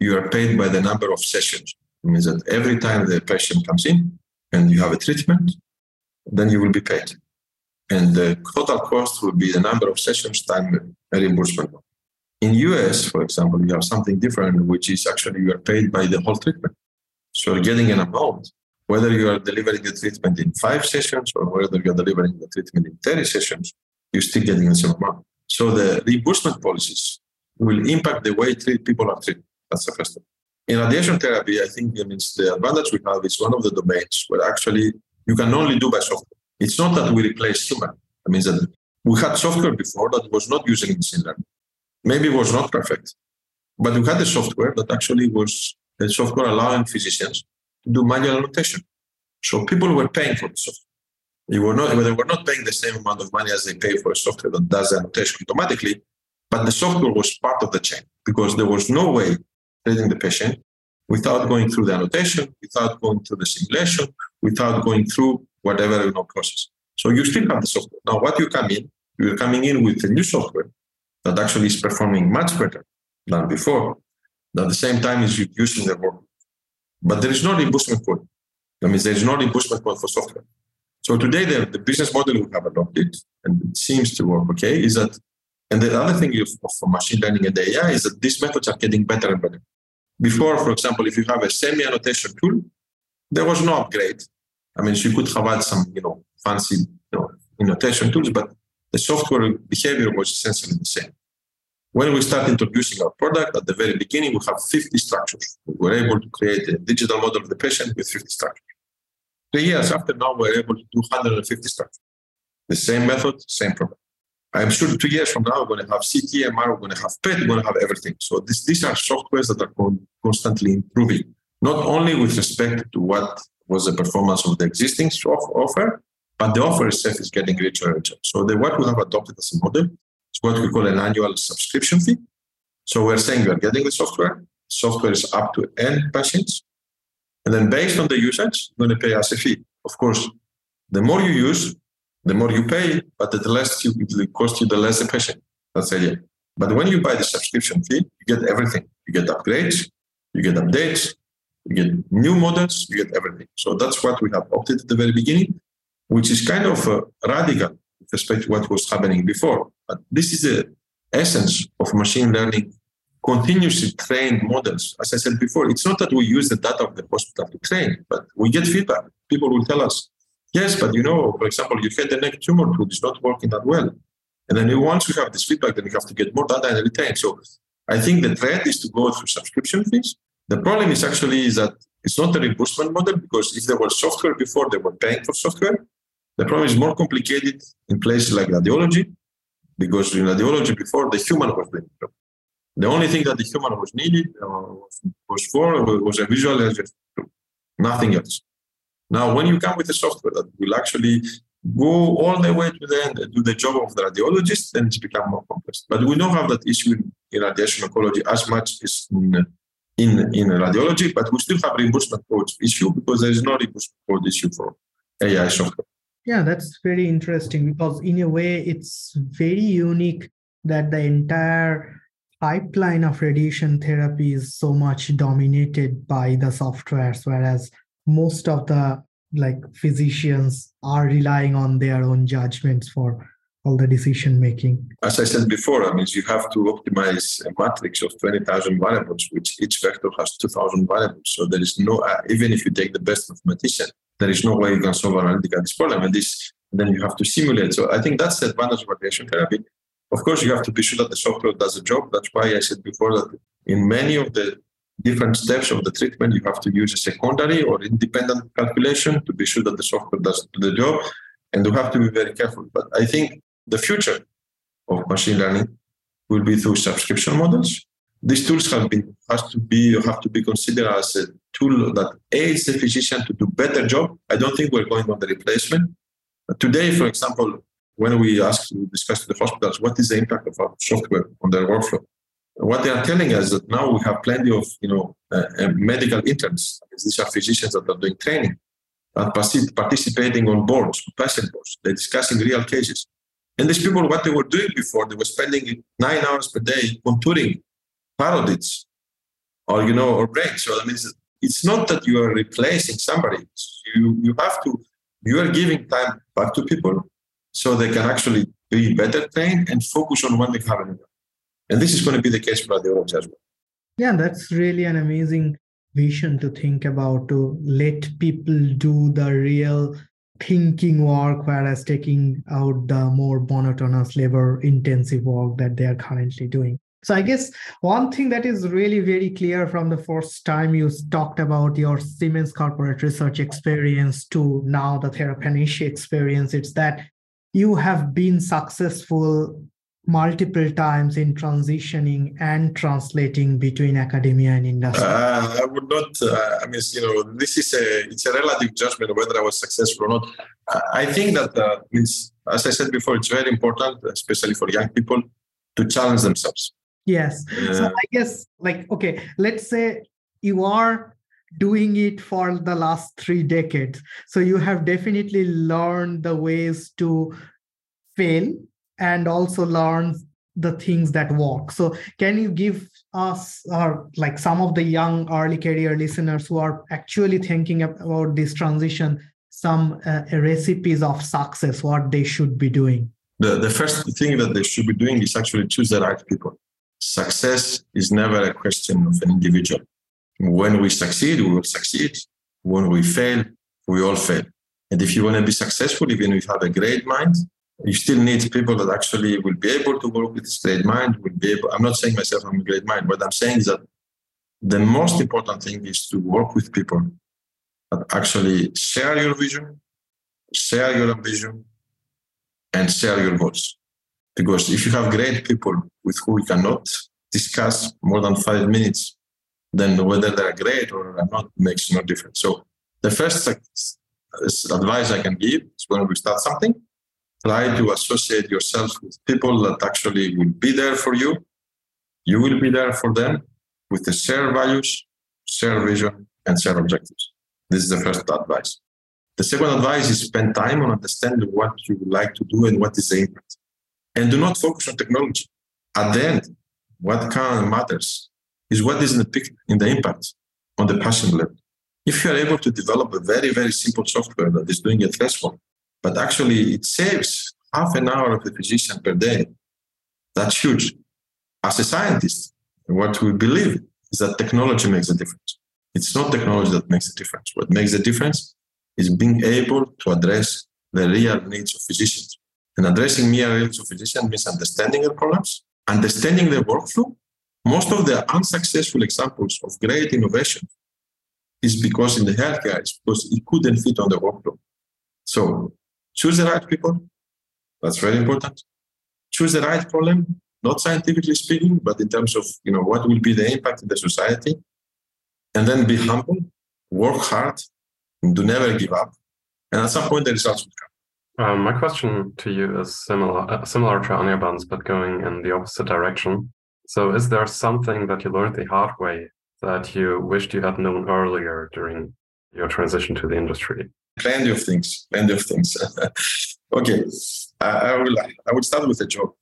you are paid by the number of sessions. It means that every time the patient comes in and you have a treatment, then you will be paid. And the total cost will be the number of sessions times reimbursement. In US, for example, you have something different, which is actually you are paid by the whole treatment. So you're getting an amount, whether you are delivering the treatment in five sessions or whether you're delivering the treatment in 30 sessions, you're still getting the same amount. So the reimbursement policies will impact the way treat, people are treated. That's the first thing. In radiation therapy, I think it means the advantage we have is one of the domains where actually you can only do by software. It's not that we replace human. I mean that we had software before that was not using machine learning. Maybe it was not perfect, but we had a software that actually was a software allowing physicians to do manual annotation. So people were paying for the software. They were not, they were not paying the same amount of money as they pay for a software that does the annotation automatically, but the software was part of the chain because there was no way treating the patient without going through the annotation, without going through the simulation, without going through whatever you know process. So you still have the software. Now, what you come in, you're coming in with a new software that actually is performing much better than before. At the same time, is reducing the work. But there is no reimbursement code. That means there is no reimbursement code for software. So today, the, the business model we have adopted, and it seems to work okay, is that and the other thing of machine learning and AI is that these methods are getting better and better. Before, for example, if you have a semi-annotation tool, there was no upgrade. I mean, you could have had some, you know, fancy you know, annotation tools, but the software behavior was essentially the same. When we start introducing our product, at the very beginning, we have 50 structures. We were able to create a digital model of the patient with 50 structures. Three years after now, we're able to do 150 structures. The same method, same problem. I'm sure two years from now, we're going to have CT, MR, we're going to have PET, we're going to have everything. So this, these are softwares that are constantly improving, not only with respect to what was the performance of the existing offer, but the offer itself is getting richer and richer. So the, what we have adopted as a model is what we call an annual subscription fee. So we're saying you're getting the software. Software is up to N patients. And then based on the usage, you're going to pay us a fee. Of course, the more you use, the more you pay, but the less you, it costs you, the less the patient. That's the idea. But when you buy the subscription fee, you get everything. You get upgrades, you get updates, you get new models, you get everything. So that's what we have opted at the very beginning, which is kind of uh, radical with respect to what was happening before. But this is the essence of machine learning, continuously trained models. As I said before, it's not that we use the data of the hospital to train, but we get feedback. People will tell us, Yes, but you know, for example, your head and neck tumor tool is not working that well. And then once you have this feedback, then you have to get more data and retain. So I think the trend is to go through subscription fees. The problem is actually is that it's not a reimbursement model because if there was software before, they were paying for software. The problem is more complicated in places like radiology because in radiology before the human was doing it. The only thing that the human was needed uh, was for was a visualizer, nothing else. Now, when you come with a software that will actually go all the way to the end and do the job of the radiologist, then it's become more complex. But we don't have that issue in radiation oncology as much as in, in, in radiology, but we still have reimbursement code issue because there is no reimbursement code issue for AI software. Yeah, that's very interesting because in a way it's very unique that the entire pipeline of radiation therapy is so much dominated by the softwares, whereas most of the like physicians are relying on their own judgments for all the decision making. As I said before, I mean, you have to optimize a matrix of 20,000 variables, which each vector has 2,000 variables. So there is no, uh, even if you take the best mathematician, there is no way you can solve analytically this problem. And this, then you have to simulate. So I think that's the advantage of radiation therapy. Of course, you have to be sure that the software does the job. That's why I said before that in many of the different steps of the treatment. You have to use a secondary or independent calculation to be sure that the software does the job. And you have to be very careful. But I think the future of machine learning will be through subscription models. These tools have been has to be have to be considered as a tool that aids the physician to do better job. I don't think we're going on the replacement. Today, for example, when we ask to discuss to the hospitals what is the impact of our software on their workflow, what they are telling us is that now we have plenty of you know uh, uh, medical interns. These are physicians that are doing training, are participating on boards, patient boards. They're discussing real cases. And these people, what they were doing before, they were spending nine hours per day contouring parotids or, you know, or brains. So that means it's not that you are replacing somebody. You, you have to, you are giving time back to people so they can actually be better trained and focus on what they have in And this is going to be the case for the radiology as well. Yeah, that's really an amazing vision to think about to let people do the real thinking work whereas taking out the more monotonous labor intensive work that they are currently doing so i guess one thing that is really very clear from the first time you talked about your siemens corporate research experience to now the TheraPanacea experience it's that you have been successful multiple times in transitioning and translating between academia and industry? Uh, I would not. Uh, I mean, you know, this is a it's a relative judgment of whether I was successful or not. I think that uh, means, as I said before, it's very important, especially for young people, to challenge themselves. Yes. so I guess, like, okay, let's say you are doing it for the last three decades, so you have definitely learned the ways to fail and also learn the things that work. So, can you give us, or like some of the young early career listeners who are actually thinking about this transition, some uh, recipes of success, what they should be doing? The, the first thing that they should be doing is actually choose the right people. Success is never a question of an individual. When we succeed, we will succeed. When we fail, we all fail. And if you want to be successful, even if you have a great mind, you still need people that actually will be able to work with this great mind, will be able, I'm not saying myself I'm a great mind, but I'm saying that the most important thing is to work with people that actually share your vision, share your ambition, and share your goals. Because if you have great people with who you cannot discuss more than five minutes, then whether they're great or not makes no difference. So the first advice I can give is when we start something, try to associate yourself with people that actually will be there for you. You will be there for them with the shared values, shared vision, and shared objectives. This is the first advice. The second advice is spend time on understanding what you would like to do and what is the impact. And do not focus on technology. At the end, what kind of matters is what is in the, in the impact on the patient level. If you are able to develop a very, very simple software that is doing a threshold but actually it saves half an hour of the physician per day. That's huge. As a scientist, what we believe is that technology makes a difference. It's not technology that makes a difference. What makes a difference is being able to address the real needs of physicians. And addressing real needs of physicians means understanding their problems, understanding their workflow. Most of the unsuccessful examples of great innovation is because in the healthcare, it's because it couldn't fit on the workflow. So Choose the right people. That's very important. Choose the right problem, not scientifically speaking, but in terms of you know what will be the impact in the society. And then be humble, work hard, do never give up. And at some point the results will come. Um, my question to you is similar, uh, similar to Anirban's, but going in the opposite direction. So, is there something that you learned the hard way that you wished you had known earlier during your transition to the industry? Plenty of things. Plenty of things. okay, I, I, will. I would start with a joke,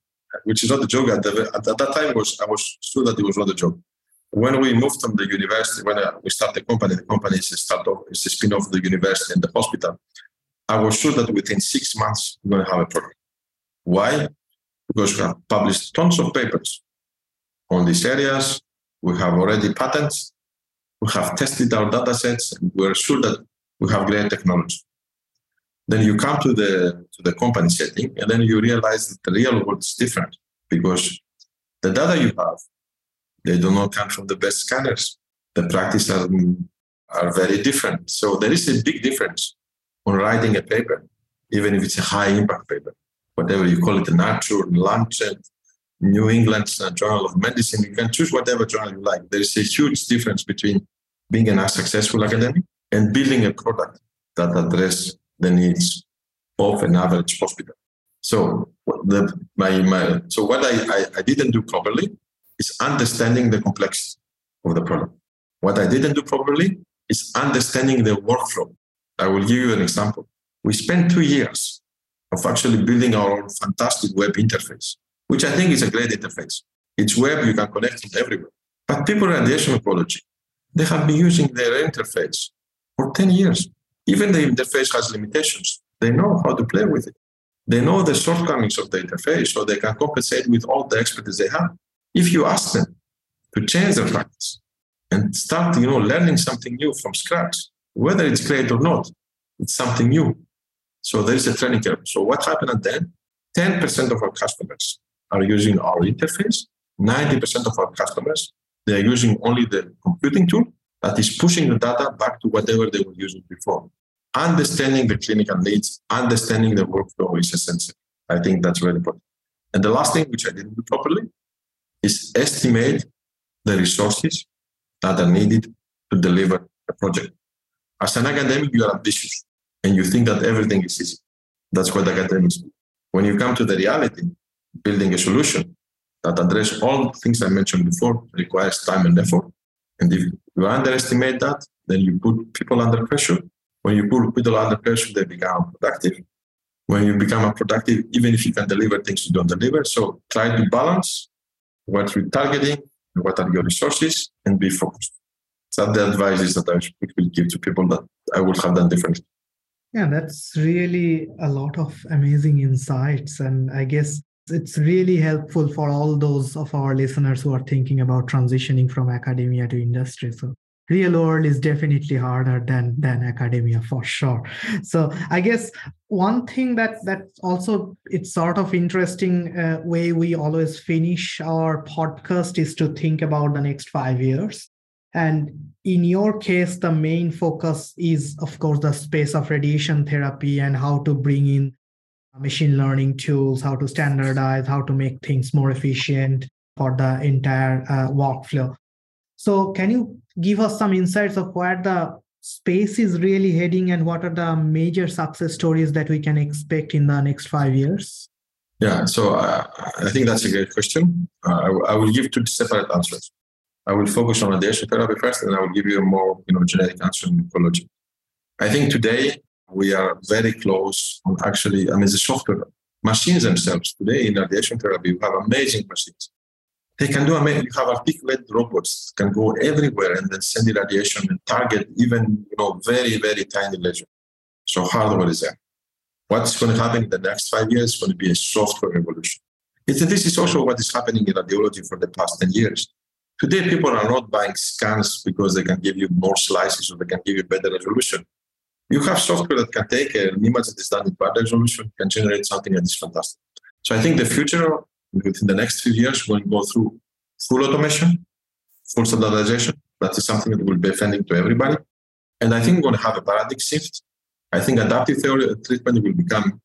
which is not a joke. At, the, at, at that time, was I was sure that it was not a joke. When we moved from the university, when uh, we started the company, the company is a startup, it's a spin-off of the university and the hospital. I was sure that within six months we're going to have a product. Why? Because we have published tons of papers on these areas. We have already patents. We have tested our data sets. And we're sure that we have great technology. Then you come to the to the company setting, and then you realize that the real world is different because the data you have, they do not come from the best scanners. The practice are, are very different. So there is a big difference on writing a paper, even if it's a high impact paper, whatever you call it, the Nature, Lancet, New England uh, Journal of Medicine. You can choose whatever journal you like. There is a huge difference between being a successful academic and building a product that address the needs of an average hospital. So the, my, my, so what I, I, I didn't do properly is understanding the complexity of the problem. What I didn't do properly is understanding the workflow. I will give you an example. We spent two years of actually building our own fantastic web interface, which I think is a great interface. It's web, you can connect it everywhere. But people in radiation oncology, they have been using their interface for 10 years. Even the interface has limitations. They know how to play with it. They know the shortcomings of the interface, so they can compensate with all the expertise they have. If you ask them to change their practice and start, you know, learning something new from scratch, whether it's great or not, it's something new. So there is a training curve. So what happened at then? 10% of our customers are using our interface. 90% of our customers, they are using only the computing tool that is pushing the data back to whatever they were using before. Understanding the clinical needs, understanding the workflow is essential. I think that's very important. And the last thing, which I didn't do properly, is estimate the resources that are needed to deliver a project. As an academic, you are ambitious and you think that everything is easy. That's what academics do. When you come to the reality, building a solution that address all the things I mentioned before requires time and effort. And if you underestimate that, then you put people under pressure. When you put people under pressure, they become productive. When you become productive, even if you can deliver things you don't deliver. So try to balance what you're targeting, and what are your resources, and be focused. So the advice is that I will give to people that I would have done differently. Yeah, that's really a lot of amazing insights. And I guess it's really helpful for all those of our listeners who are thinking about transitioning from academia to industry. So real world is definitely harder than than academia for sure so i guess one thing that that also it's sort of interesting uh, way we always finish our podcast is to think about the next 5 years and in your case, the main focus is, of course, the space of radiation therapy and how to bring in machine learning tools, how to standardize, how to make things more efficient for the entire uh, workflow. So, can you give us some insights of where the space is really heading and what are the major success stories that we can expect in the next five years? Yeah, so uh, I think that's a great question. Uh, I, I will give two separate answers. I will focus on radiation therapy first, and I will give you a more you know generic answer in oncology. I think today we are very close on actually. I mean, the software machines themselves today in radiation therapy, we have amazing machines. They can do amazing. You have articulated robots can go everywhere and then send the radiation and target even you know very very tiny lesion. So hardware is there. What's going to happen in the next five years is going to be a software revolution. It's, this is also what is happening in radiology for the past 10 years. Today, people are not buying scans because they can give you more slices or they can give you better resolution. You have software that can take uh, an image that is done in bad resolution, can generate something that is fantastic. So I think the future within the next few years will go through full automation, full standardization. That is something that will be offending to everybody. And I think we're going to have a paradigm shift. I think adaptive theory treatment will become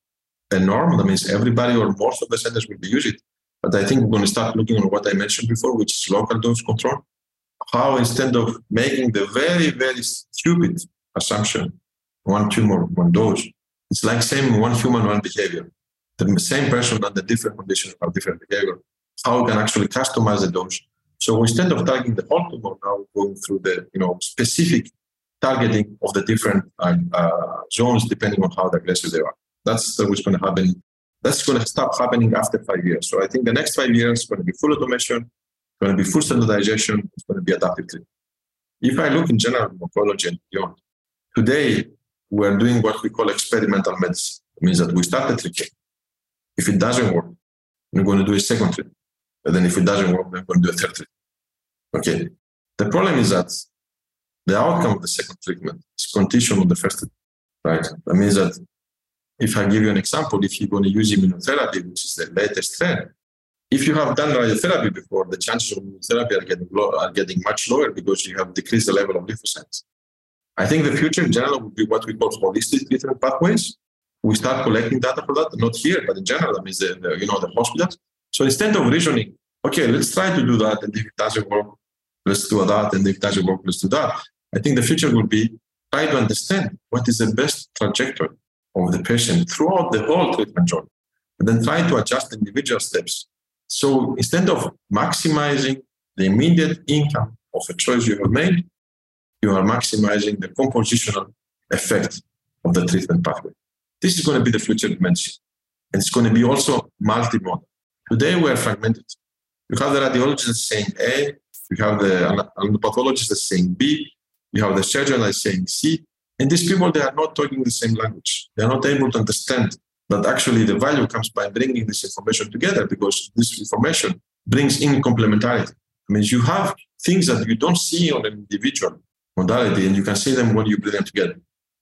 a norm. That means everybody or most of the centers will be using it. But I think we're going to start looking on what I mentioned before, which is local dose control. How instead of making the very, very stupid assumption, one tumor, one dose, it's like same one human, one behavior. The same person under different conditions have different behavior. How we can actually customize the dose. So instead of targeting the whole tumor, now we're going through the you know specific targeting of the different uh, uh, zones depending on how aggressive they are. That's what's going to happen that's going to stop happening after five years. So I think the next five years is going to be full automation, going to be full standardization, it's going to be adaptive treatment. If I look in general oncology and beyond, today we're doing what we call experimental medicine. It means that we start the treatment. If it doesn't work, we're going to do a second treatment. And then if it doesn't work, we're going to do a third treatment. Okay. The problem is that the outcome of the second treatment is conditional on the first treatment, right? That means that if I give you an example, if you're going to use immunotherapy, which is the latest trend, If you have done radiotherapy before, the chances of therapy are getting low, are getting much lower because you have decreased the level of lymphocytes. I think the future in general would be what we call holistic treatment pathways. We start collecting data for that, not here, but in general, I mean, the, the you know the hospitals. So instead of reasoning, okay, let's try to do that, and if it doesn't work, let's do that, and if it doesn't work, let's do that. I think the future will be try to understand what is the best trajectory of the patient throughout the whole treatment journey, and then try to adjust individual steps. So instead of maximizing the immediate income of a choice you have made, you are maximizing the compositional effect of the treatment pathway. This is going to be the future dimension. And it's going to be also multimodal. Today we are fragmented. You have the radiologist saying A, you have the pathologist saying B, you have the surgeon saying C, and these people they are not talking the same language. They are not able to understand that actually the value comes by bringing this information together because this information brings in complementarity. I mean, you have things that you don't see on an individual modality, and you can see them when you bring them together.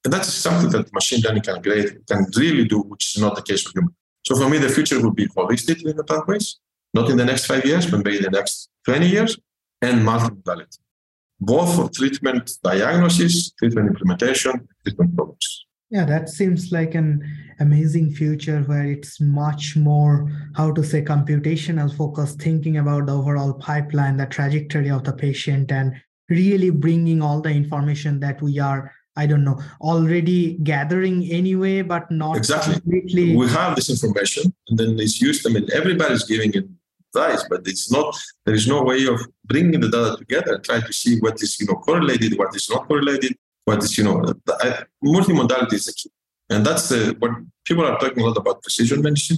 And that's something that machine learning can great can really do, which is not the case for human. So for me, the future will be holistic in the pathways, not in the next five years, but maybe in the next 20 years, and multimodality, both for treatment diagnosis, treatment implementation, treatment programs. Yeah, that seems like an amazing future where it's much more, how to say, computational focus, thinking about the overall pipeline, the trajectory of the patient, and really bringing all the information that we are I don't know, already gathering anyway, but not exactly. completely. We have this information and then it's used. I mean, everybody's giving advice, but it's not, there is no way of bringing the data together and trying to see what is, you know, correlated, what is not correlated, what is, you know, multimodality is the key. And that's the, what people are talking a lot about precision medicine,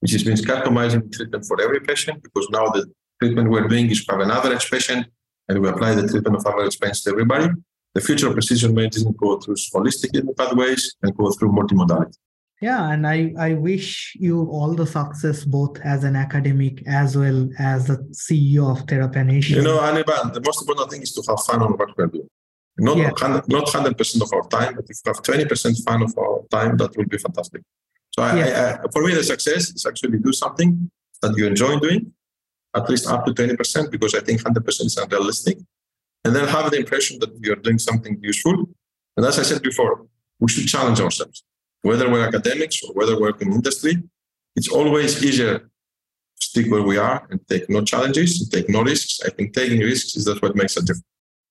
which is means customizing treatment for every patient, because now the treatment we're doing is for an average patient and we apply the treatment of average pains to everybody. The future of precision medicine go through holistic pathways and go through multimodality. Yeah, and I, I wish you all the success both as an academic as well as the CEO of TheraPanacea. You know, Anirban, the most important thing is to have fun on what we're doing. Not yeah. 100, not 100% of our time, but if you have 20% fun of our time, that will be fantastic. So I, yeah. I, I, for me, the success is actually do something that you enjoy doing at least up to 20%, because I think 100% is unrealistic. And then have the impression that you're doing something useful. And as I said before, we should challenge ourselves. Whether we're academics or whether we're in industry, it's always easier to stick where we are and take no challenges, and take no risks. I think taking risks is that what makes a difference.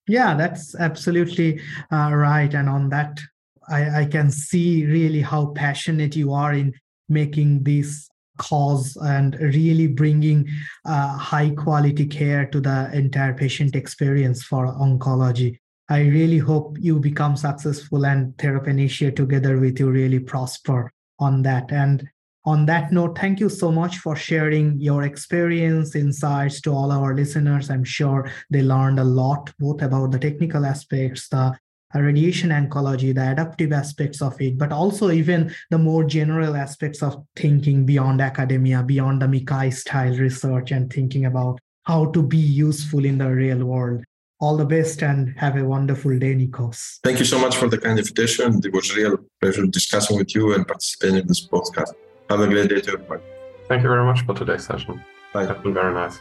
Yeah, that's absolutely uh, right. And on that, I, I can see really how passionate you are in making these cause and really bringing uh, high quality care to the entire patient experience for oncology. I really hope you become successful and TheraPanacea together with you really prosper on that. And on that note, thank you so much for sharing your experience, insights to all our listeners. I'm sure they learned a lot, both about the technical aspects, the radiation oncology, the adaptive aspects of it, but also even the more general aspects of thinking beyond academia, beyond the MICCAI style research, and thinking about how to be useful in the real world. All the best and have a wonderful day, Nikos. Thank you so much for the kind invitation. It was a real pleasure discussing with you and participating in this podcast. Have a great day to everybody. Thank you very much for today's session. Bye. It's been very nice.